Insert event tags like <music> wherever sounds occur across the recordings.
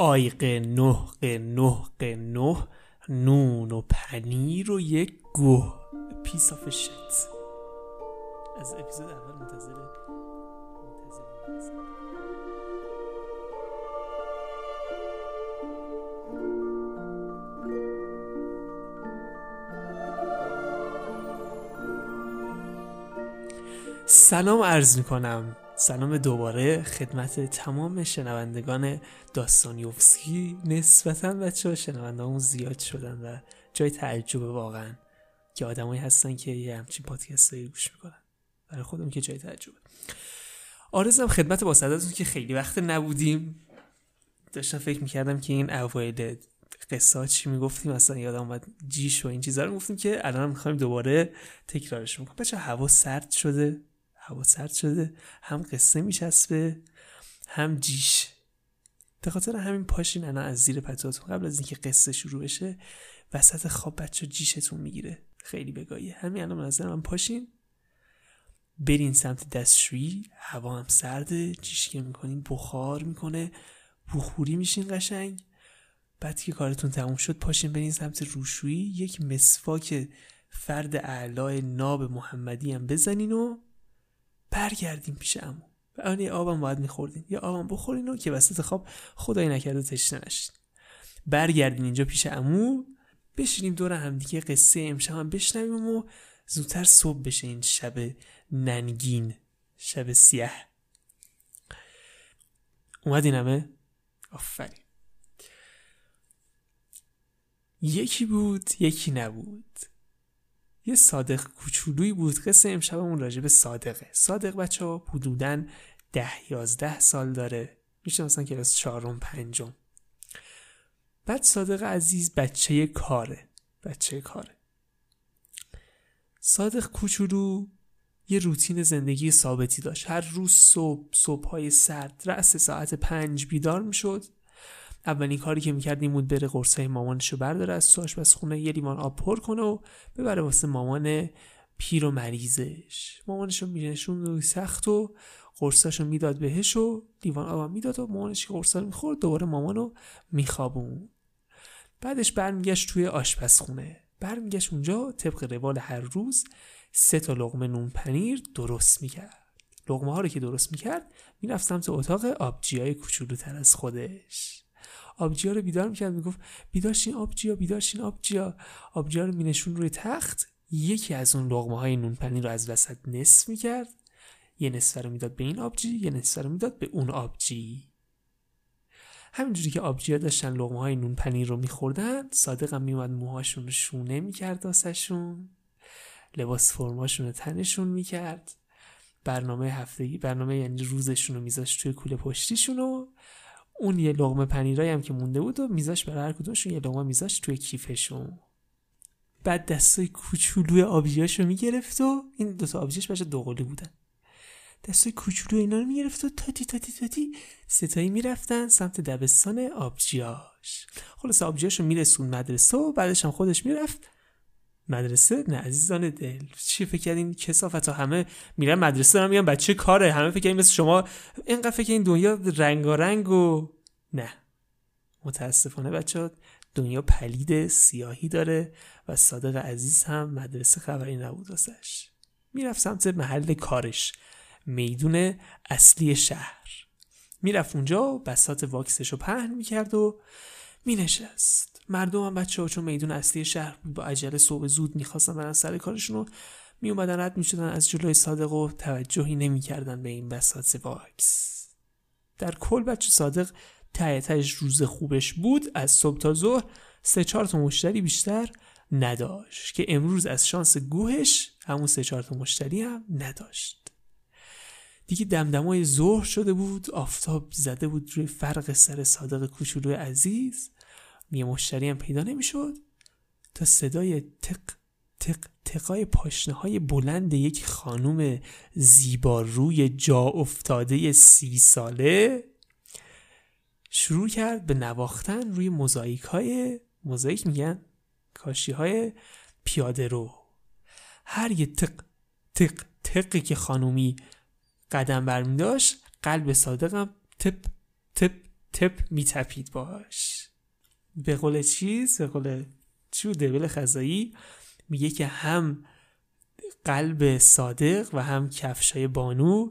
آیق نه نه نه نون و پنیر و یک گوه. پیس آف شت از اپیزود اول منتظر سلام عرض کنم سلام دوباره خدمت تمام شنوندگان داستانیوفسکی نسبتا بچه شنونده زیاد شدن و جای تعجب واقعا که آدمایی هستن که یه همچین پادکست گوش می‌کنن. برای خودم که جای تعجبه. آرزم خدمت با صداتون که خیلی وقت نبودیم. داشتم فکر می‌کردم که این اوایل قصه چی می‌گفتیم اصلا یادم اومد جیش و این چیزا رو گفتیم که الان می‌خوایم دوباره تکرارش می‌کنیم. بچه هوا سرد شده. هوا سرد شده هم قصه میچسبه هم جیش. به خاطر همین پاشین الان از زیر پتواتون قبل از اینکه قصه شروع بشه وسط خواب بچه جیشتون می‌گیره. خیلی بگاهیه. همین الان نظر من پاشین. برین سمت دستشویی هوا هم سرده جیش که می‌کنین بخار می‌کنه بخوری میشین قشنگ. بعد که کارتون تموم شد پاشین برین سمت روشویی یک مسواک فرد اعلای ناب محمدی هم بزنین و برگردیم پیش امو و آن یه آبم باید میخوردین. یا آبم بخورین و که وسط خواب خدای نکرده تشنه نشین برگردین اینجا پیش امو بشینیم دور همدیگه قصه امشب هم بشنویم و زودتر صبح بشه این شب ننگین شب سیاه. اومدین همه؟ آفرین. یکی بود یکی نبود. یه صادق کوچولویی بود. قصه امشبمون راجع به صادقه. صادق بچه ها حدودا ده یازده سال داره. میشه مثلا کلاس چهارم پنجم. بعد صادق عزیز بچه کاره. بچه کاره. صادق کوچولو یه روتین زندگی ثابتی داشت. هر روز صبح صبح های سرد رأس ساعت پنج بیدار می‌شد. اولین کاری که می‌کرد این بود بره قرصای مامانشو برداره از تو خونه یه لیوان آب پر کنه و ببره واسه مامان پیر و مریضش. مامانشو میشون روی سخت و قرصاشو می‌داد بهش و لیوان آب می‌داد و مامانش که قرصا می‌خورد دوباره مامانو میخوابون بعدش برمیگشت توی آشپزخونه. برمیگشت اونجا طبق روال هر روز سه تا لغمه نون پنیر درست می‌کرد. لغمه ها رو که درست می‌کرد می‌رفت سمت اتاق آبجی های کوچولوتر از خودش. آبجیا رو بیدار می‌کرد می‌گفت بیدارشین آبجیا بیدارشین آبجیا. آبجیا رو مینشون روی تخت. یکی از اون لغمه های نونپنیر رو از وسط نصف می‌کرد. یه نصف رو می‌داد به این آبجی یه نصف رو می‌داد به اون آبجی. همینجوری که آبجیا داشتن لغمه های نون پنیر رو میخوردن صادق هم میومد موهاشون رو شونه می‌کرد داستشون لباس فرماشون رو تنشون می‌کرد. برنامه هفتگی برنامه یعنی روزشون رو میذاشت توی کوله پشتیشون و اون یه لغمه پنیرایی هم که مونده بود و میذاش برای هر کدومشون یه لغمه میذاش توی کیفشون. بعد دستای کوچولوی آبجیاشو می‌گرفت و این دو تا آبجیش بچه دوقلو بودن. دستای کوچولو اینا رو می‌گرفت و تاتی تاتی تاتی ستایی می‌رفتن سمت دبستان آبجیاش. خلاص آبجیاشو میرسون مدرسه و بعدش هم خودش می‌رفت مدرسه؟ نه عزیزان دل. چی فکر کردین؟ کسافت ها همه میرن مدرسه دارن میگن بچه کاره. همه فکر کردین مثل شما. اینقدر فکر این دنیا رنگارنگ و نه. متاسفانه بچه دنیا پلید سیاهی داره و صادق عزیز هم مدرسه خبری نبود واسش. می‌رفت سمت محل کارش میدون اصلی شهر. می‌رفت اونجا و بسات واکسش رو پهن می‌کرد و مینشست. مردم هم بچه ها چون میدون اصلی شهر با عجله صبح زود می‌خواستن برن سر کارشون می اومدن رد می‌شدن از جلوی صادق و توجهی نمی‌کردن به این بساط واکس. در کل بچه صادق ته روز خوبش بود از صبح تا ظهر سه چهار تا مشتری بیشتر نداشت که امروز از شانس گوهش همون سه چهار تا مشتری هم نداشت. دیگه دمدمای ظهر شده بود آفتاب زده بود روی فرق سر صادق کوچولوی عزیز. یه مشتری هم پیدا نمی‌شد تا صدای تق تق تقای پاشنه های بلند یک خانوم زیبا روی جا افتاده سی ساله شروع کرد به نواختن روی موزاییک های موزاییک میگن کاشی های پیاده رو. هر یه تق تق تقی که خانومی قدم برمی داشت قلب صادقم تپ تپ تپ میتپید باش. به قول چیز به قول چی دبل خزایی میگه که هم قلب صادق و هم کفشای بانو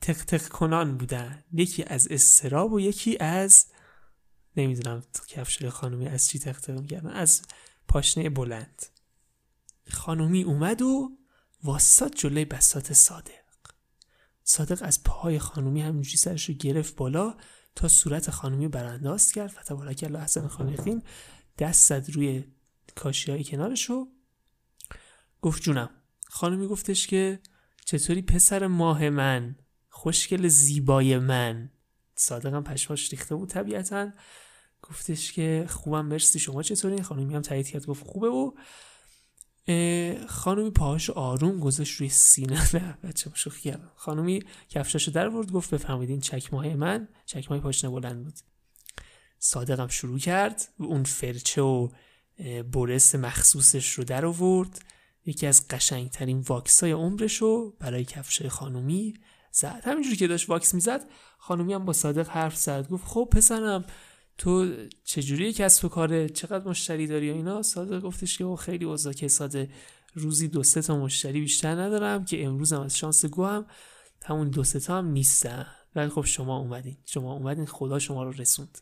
تق تق کنان بودن. یکی از استراب و یکی از نمی‌دونم کفشای خانومی از چی تق تق می‌کردن؟ از پاشنه بلند. خانومی اومد و واسط جلوی بسات صادق. صادق از پاهای خانومی همینجوری سرش رو گرفت بالا تا صورت خانومی برانداز کرد. فتبارک الله احسن خانقین دست زد روی کاشی های کنارش گفت جونم. خانومی گفتش که چطوری پسر ماه من خوشگل زیبای من. صادقم پشماش ریخته بود طبیعتا. گفتش که خوبم مرسی شما چطوری؟ خانومی هم تایید کرد گفت خوبه و خانومی پاهاش آروم گذاشت روی سینه. <laughs> نه بچه شوخی کردم. خانومی کفشاشو در ورد گفت بفهمید این چکمه من؟ چکمه پاشنه بلند بود. صادقم شروع کرد و اون فرچه و برس مخصوصش رو در آورد. یکی از قشنگترین واکس های عمرش رو برای کفش خانومی زد. همینجوری که داشت واکس می‌زد خانومی هم با صادق حرف زد. گفت خب پسرم تو چجوری کسب و کاره چقدر مشتری داری و اینا؟ صادق گفتش که خیلی اوضاع که ساده. روزی دو سه تا مشتری بیشتر ندارم که امروز هم از شانس گو هم همون دو سه تا هم نیستن. ولی خب شما اومدین. شما اومدین. خدا شما رو رسوند.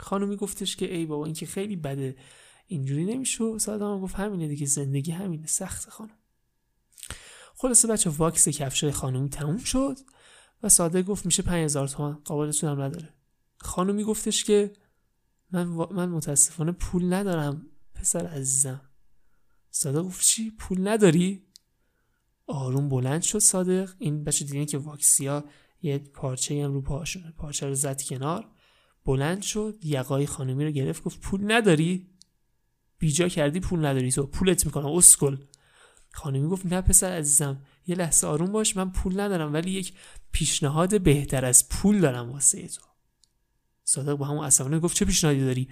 خانومی گفتش که ای بابا این که خیلی بده. اینجوری نمیشه صادق هم گفت همینه دیگه. زندگی همینه. سخت خانم. خلاصه بچه واکس کفش خانومی تموم شد و صادق گفت میشه 5000 تومان قابلتون هم نداره. خانومی گفتش که من, من متاسفانه پول ندارم پسر عزیزم. صادق گفت چی؟ پول نداری؟ آروم بلند شد صادق. این بچه دیدین که واکسیا یه پارچه هم رو پاشونه پارچه رو زد کنار. بلند شد یقای خانومی رو گرفت گفت پول نداری؟ بیجا کردی پول نداری. تو پولت می‌کنم اسکل. خانمی گفت نه پسر عزیزم یه لحظه آروم باش من پول ندارم ولی یک پیشنهاد بهتر از پول دارم واسه تو. صادق با همون عصبانه گفت چه پیشنهادی داری؟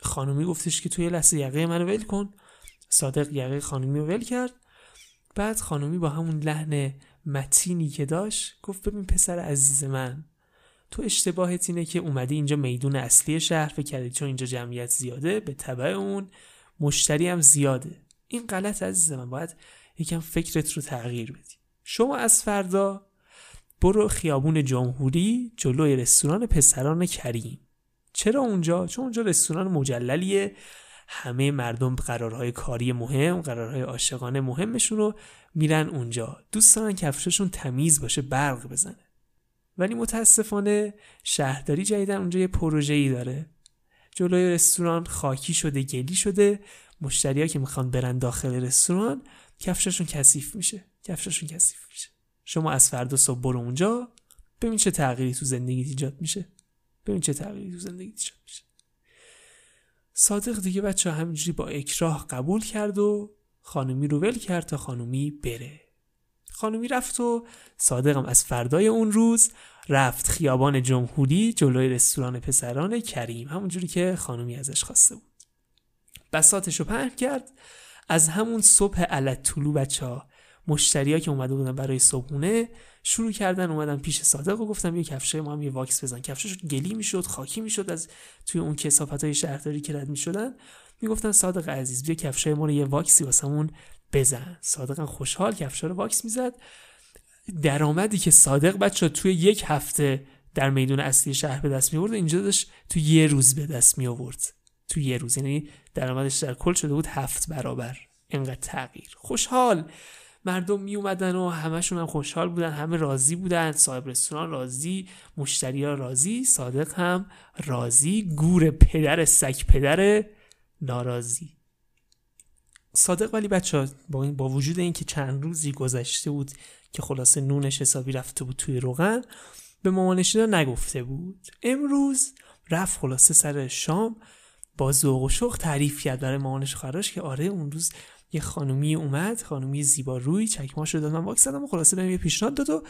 خانمی گفتش که تو یه لحظه یقه منو ول کن. صادق یقه خانمی رو ول کرد. بعد خانمی با همون لحن متینی که داشت گفت ببین پسر عزیز من تو اشتباهت اینه که اومدی اینجا میدون اصلی شهر فکر کردی چون اینجا جمعیت زیاده به تبع اون مشتری هم زیاده. این غلط عزیز من باید یکم فکرت رو تغییر بدی. شما از فردا برو خیابون جمهوری جلوی رستوران پسران کریم. چرا اونجا؟ چون اونجا رستوران مجللیه. همه مردم قرارهای کاری مهم قرارهای عاشقانه مهمشون رو میرن اونجا. دوست دارن کفششون تمیز باشه برق بزنه. ولی متاسفانه شهرداری جدیدن اونجا یه پروژه‌ای داره. جلوی رستوران خاکی شده گلی شده. مشتریا که می‌خوان برن داخل رستوران کفششون کثیف میشه. کفششون کثیف میشه. شما از فردا صبح برو اونجا ببین چه تغییری تو زندگی ایجاد میشه. ببین چه تغییری تو زندگی ایجاد میشه. صادق دیگه بچه همینجوری با اکراه قبول کرد و خانومی رو ول کرد تا خانومی بره. خانومی رفت و صادقم از فردای اون روز رفت خیابان جمهوری جلوی رستوران پسران کریم همونجوری که خانومی ازش خواسته بود. بساتش رو پهن کرد. از همون صبح علت طلو بچه ها مشتریا که اومده بودن برای صبحونه شروع کردن اومدن پیش صادق و گفتم یه کفشه ما هم یه واکس بزن. کفشش گلی می‌شد خاکی می‌شد از توی اون کسافت های شهرداری که رد می‌شدن. می‌گفتن صادق عزیز بیا کفشه ما رو یه واکسی واسمون بزن. صادق خوشحال کفشا رو واکس می‌زد. درآمدی که صادق بچه توی یک هفته در میدون اصلی شهر به دست می اینجا داشت تو یه روز به دست می آورد تو یه روز یعنی درآمدش در کل شده بود هفت برابر. اینقدر تغییر. خوشحال. مردم می اومدن و همشون هم خوشحال بودن همه راضی بودن صاحب رستوران راضی مشتری ها راضی صادق هم راضی گور پدر سگ پدر ناراضی. صادق ولی بچه با, با وجود اینکه چند روزی گذشته بود که خلاصه نونش حسابی رفته بود توی روغن به مامانش نگفته بود. امروز رفت خلاصه سر شام با ذوق و شوق تعریف کرد برای مامانش خراش که آره اون روز یه خانومی اومد خانومی زیبا روی چکماشو داد. من واکس زدم خلاصه بهم یه پیشنهاد داد و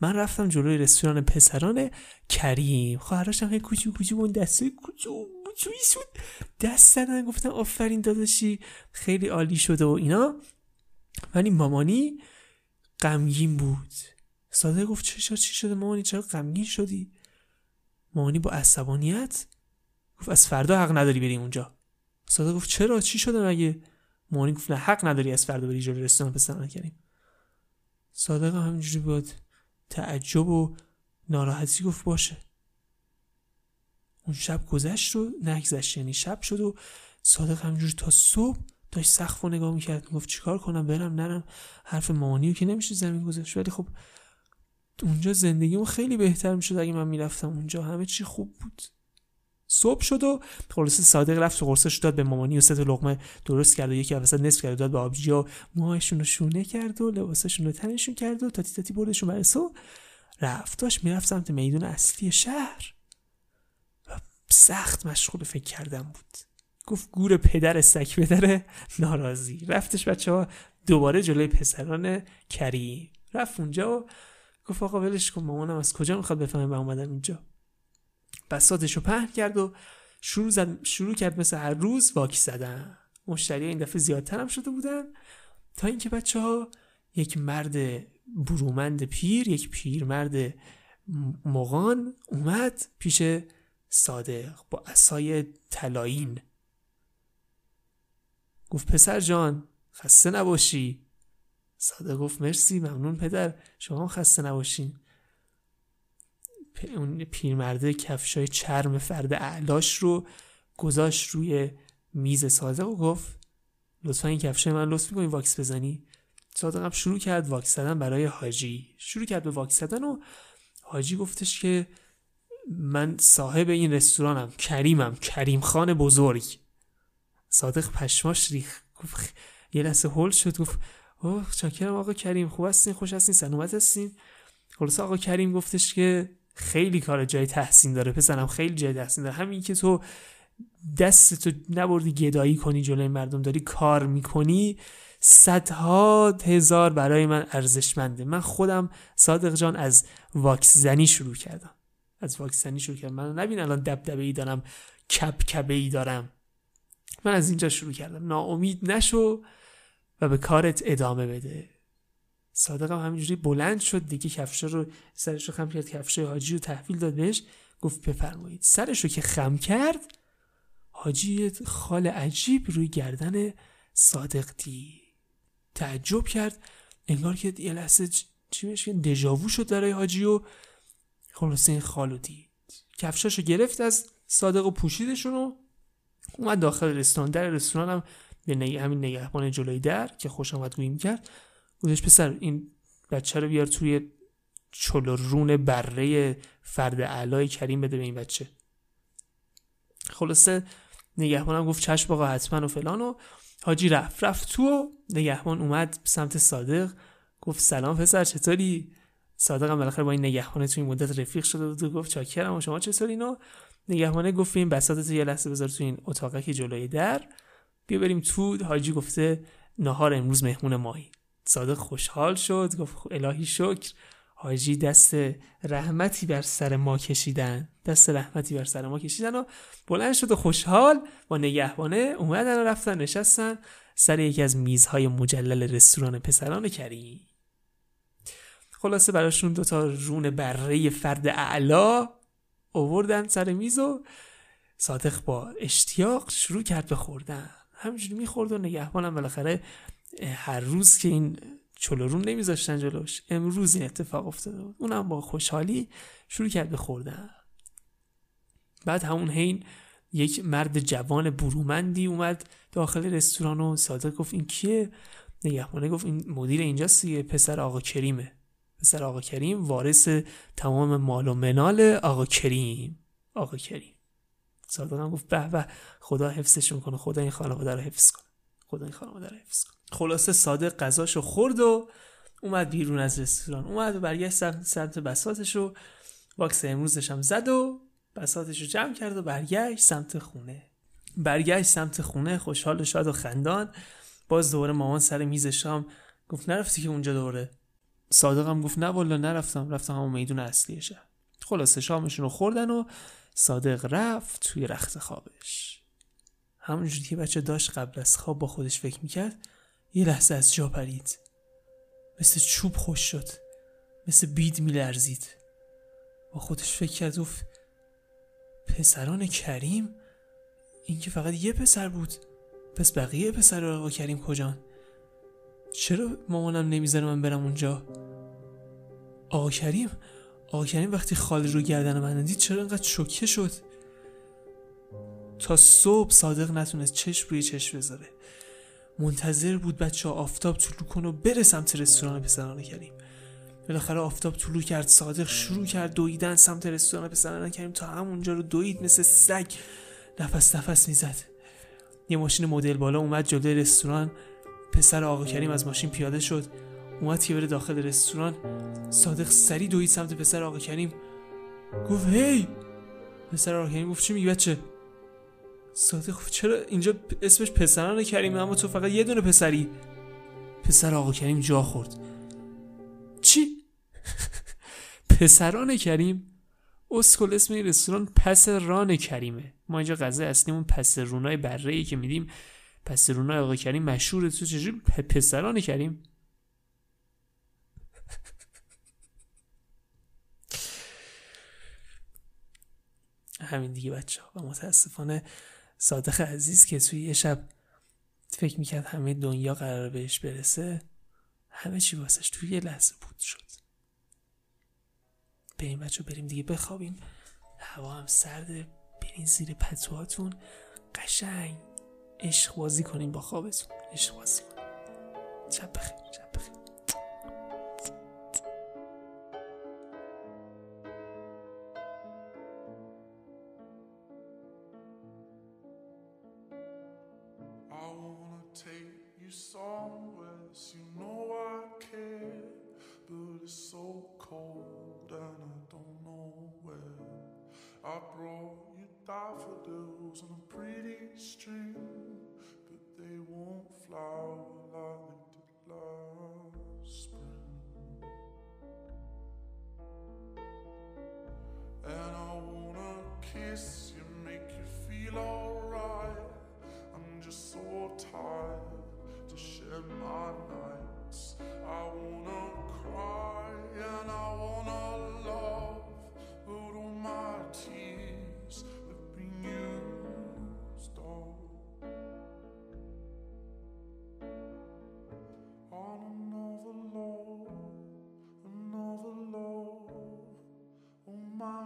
من رفتم جلوی رستوران پسران کریم. خواهرش هم کوچو کوچو اون دسته کوچو کوچویی شد دست زدن. گفتم آفرین داداشی. خیلی عالی شده و اینا. ولی مامانی غمگین بود. ساده گفت چه چی شده مامانی؟ چرا غمگین شدی؟ مامانی با عصبانیت گفت از فردا حق نداری بریم اونجا. صادق گفت چرا؟ چی شده مگه؟ مامانی گفت حق نداری از فردا بری جلوی رستوران پسر نکردیم. صادق همینجوری بود. تعجب و ناراحتی گفت باشه. اون شب گذشت و نگذشت یعنی شب شد و صادق همینجوری تا صبح داشت سخف و نگاه می‌کرد. گفت چیکار کنم؟ برم نرم. حرف مامانیو که نمیشه زمین گذاشت. ولی خب اونجا زندگیمون خیلی بهتر می‌شد اگه من می‌رفتم اونجا. همه چی خوب بود. صبح شد و خلاصه صادق رفت و قرصش داد به مامانی و سه لقمه درست کرد و یکی وسط نصف کرد و داد به آبجی و موهاشون رو شونه کرد و لباساشون رو تنشون کرد و تاتی تاتی بردشون برسه و رفت داشت می‌رفت سمت میدون اصلی شهر و سخت مشغول فکر کردن بود. گفت گور پدر سک پدر ناراضی. رفتش بچه ها دوباره جلوی پسران کریم. رفت اونجا و گفت آقا ولش کن مامانم از کجا می‌خواد بفهمه من اومدم اینجا؟ بساتش رو پهن کرد و شروع, زد شروع کرد مثل هر روز واکی زدن. مشتری این دفعه زیادتر هم شده بودن تا اینکه بچه ها یک مرد برومند پیر یک پیرمرد مغان اومد پیش صادق با اسای طلایین گفت پسر جان خسته نباشی. صادق گفت مرسی ممنون پدر شما خسته نباشین. اون پیرمرده کفشای چرم فرد اعلاش رو گذاشت روی میز صادق و گفت لطفا این کفشای من لطف می‌کنی واکس بزنی؟ صادقم شروع کرد واکس زدن برای حاجی. شروع کرد به واکس زدن و حاجی گفتش که من صاحب این رستورانم کریمم کریم خان بزرگ. صادق پشماش ریخ گفت یه لحظه هول شد. گفت اوه چاکرم آقا کریم خوب هستین خوش هستین سلامت هستین. خلاص آقا کریم گفتش که خیلی کار جای تحسین داره. پسرم خیلی جای تحسین داره. همین که تو دست تو نبردی گدایی کنی جلوی مردم داری کار می‌کنی صدها هزار برای من ارزشمنده. من خودم صادق جان از واکس زنی شروع کردم. از واکس زنی شروع کردم. من نبین الان دبدبه ای دارم کپ کبه ای دارم. من از اینجا شروع کردم. ناامید نشو و به کارت ادامه بده. صادقم همینجوری بلند شد دیگه کفش رو سرش رو خم کرد کفش حاجی رو تحویل داد بهش گفت بفرمایید. سرش رو که خم کرد حاجی خال عجیب روی گردن صادق دی تعجب کرد انگار که یه لحظه چی بهش دژاوو شد برای حاجی و خلاصه این خالو دید. کفشاشو گرفت از صادق و پوشیدشون و اومد داخل رستوران. در رستوران هم به. همین نگهبان جلوی در که خوش آمد گویی می‌کرد. گفتش پسر این بچه رو بیار توی چلو بره فرد علای کریم بده به این بچه. خلاصه نگهبانم گفت چشم آقا حتما و فلان و حاجی رفت. رفت تو و نگهبان اومد سمت صادق. گفت سلام پسر چطوری؟ صادق هم بالاخره با این نگهبانه توی این مدت رفیق شده بود و گفت چاکرم و شما چطوری؟ اینو نگهبانه گفت این بساط یه لحظه بذار تو این اتاقه که جلوی در. بیا بریم تو حاجی گفته نهار امروز مهمون مایی صادق خوشحال شد گفت الهی شکر. حاجی دست رحمتی بر سر ما کشیدن. دست رحمتی بر سر ما کشیدن و بلند شد و خوشحال با نگهبانه اومدن و رفتن نشستن سر یکی از میزهای مجلل رستوران پسران کریم. خلاصه براشون دوتا رون بره فرد اعلا اووردن سر میز و صادق با اشتیاق شروع کرد به خوردن. همینجوری می‌خورد و نگهبانم بالاخره هر روز که این چلورون نمیذاشتن جلوش امروز این اتفاق افتاده بود. اونم با خوشحالی شروع کرد به خوردن بعد همون حین یک مرد جوان برومندی اومد داخل رستوران و صادق گفت این کیه؟ نگهبانه گفت این مدیر اینجاست دیگه پسر آقا کریمه. پسر آقا کریم وارث تمام مال و منال آقا کریم. آقا کریم. صادق هم گفت به به خدا حفظشون کنه خدا این خانواده رو حفظ کنه. خدا این خانواده رو حفظ کنه خلاصه صادق غذاشو خورد و اومد بیرون از رستوران. اومد و برگشت سمت بساتش و واکس امروزش هم زد و بساتش رو جمع کرد و برگشت سمت خونه. برگشت سمت خونه خوشحال و شاد و خندان. باز دوباره مامان سر میز شام گفت نرفتی که اونجا دوره صادقم گفت نه والا نرفتم. رفتم همون میدون اصلی شهر. خلاصه شامشون رو خوردن و صادق رفت توی رخت خوابش. همونجوری که بچه داشت قبل از خواب با خودش فکر می‌کرد یه لحظه از جا پرید. مثل چوب خوش شد. مثل بید میلرزید. با خودش فکر کرد گفت پسران کریم؟ این که فقط یه پسر بود. پس بقیه پسر آقا کریم کجان؟ چرا مامانم نمی‌ذاره من برم اونجا؟ آقا کریم آقا کریم وقتی خالی رو گردن من دید چرا انقدر شوکه شد؟ تا صبح صادق نتونست چشم روی چشم بذاره. منتظر بود بچه آفتاب طلو کن و بره سمت رستوران پسران کریم. بالاخره آفتاب طلو کرد صادق شروع کرد دویدن سمت رستوران پسران کریم تا همونجا رو دوید مثل سگ. نفس نفس می‌زد. یه ماشین مدل بالا اومد جلوی رستوران. پسر آقا کریم از ماشین پیاده شد. اومد که بره داخل رستوران. صادق سری دوید سمت پسر آقا کریم. گفت هی! پسر آقا کریم گفت چی میگی بچه؟ صادق گفت چرا اینجا اسمش پسران کریم؟ اما تو فقط یه دونه پسری. پسر آقا کریم جا خورد. چی؟ <laughs> پسران کریم؟ اسکل اسم این رستوران پس ران کریمه. ما اینجا غذا اصلیمون پس رونای بره که میدیم. پس رونای آقا کریم مشهوره. تو چجوری پسران کریم؟ <laughs> همین دیگه بچه ها و متاسفانه صادق عزیز که توی یه شب فکر می‌کرد همه دنیا قرار بهش برسه همه چی واسش توی یه لحظه بود شد. بریم بچه بریم دیگه بخوابیم. هوا هم سرده برین زیر پتوهاتون. قشنگ. عشق بازی کنیم با خوابتون. عشق بازی شب بخیر.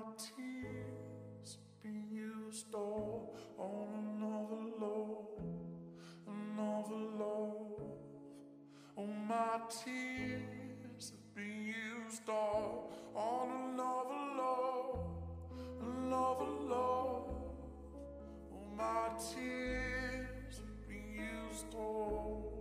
my tears being used all on another love, another love. Oh, my tears being used all on another love, another love. Oh, my tears being used all.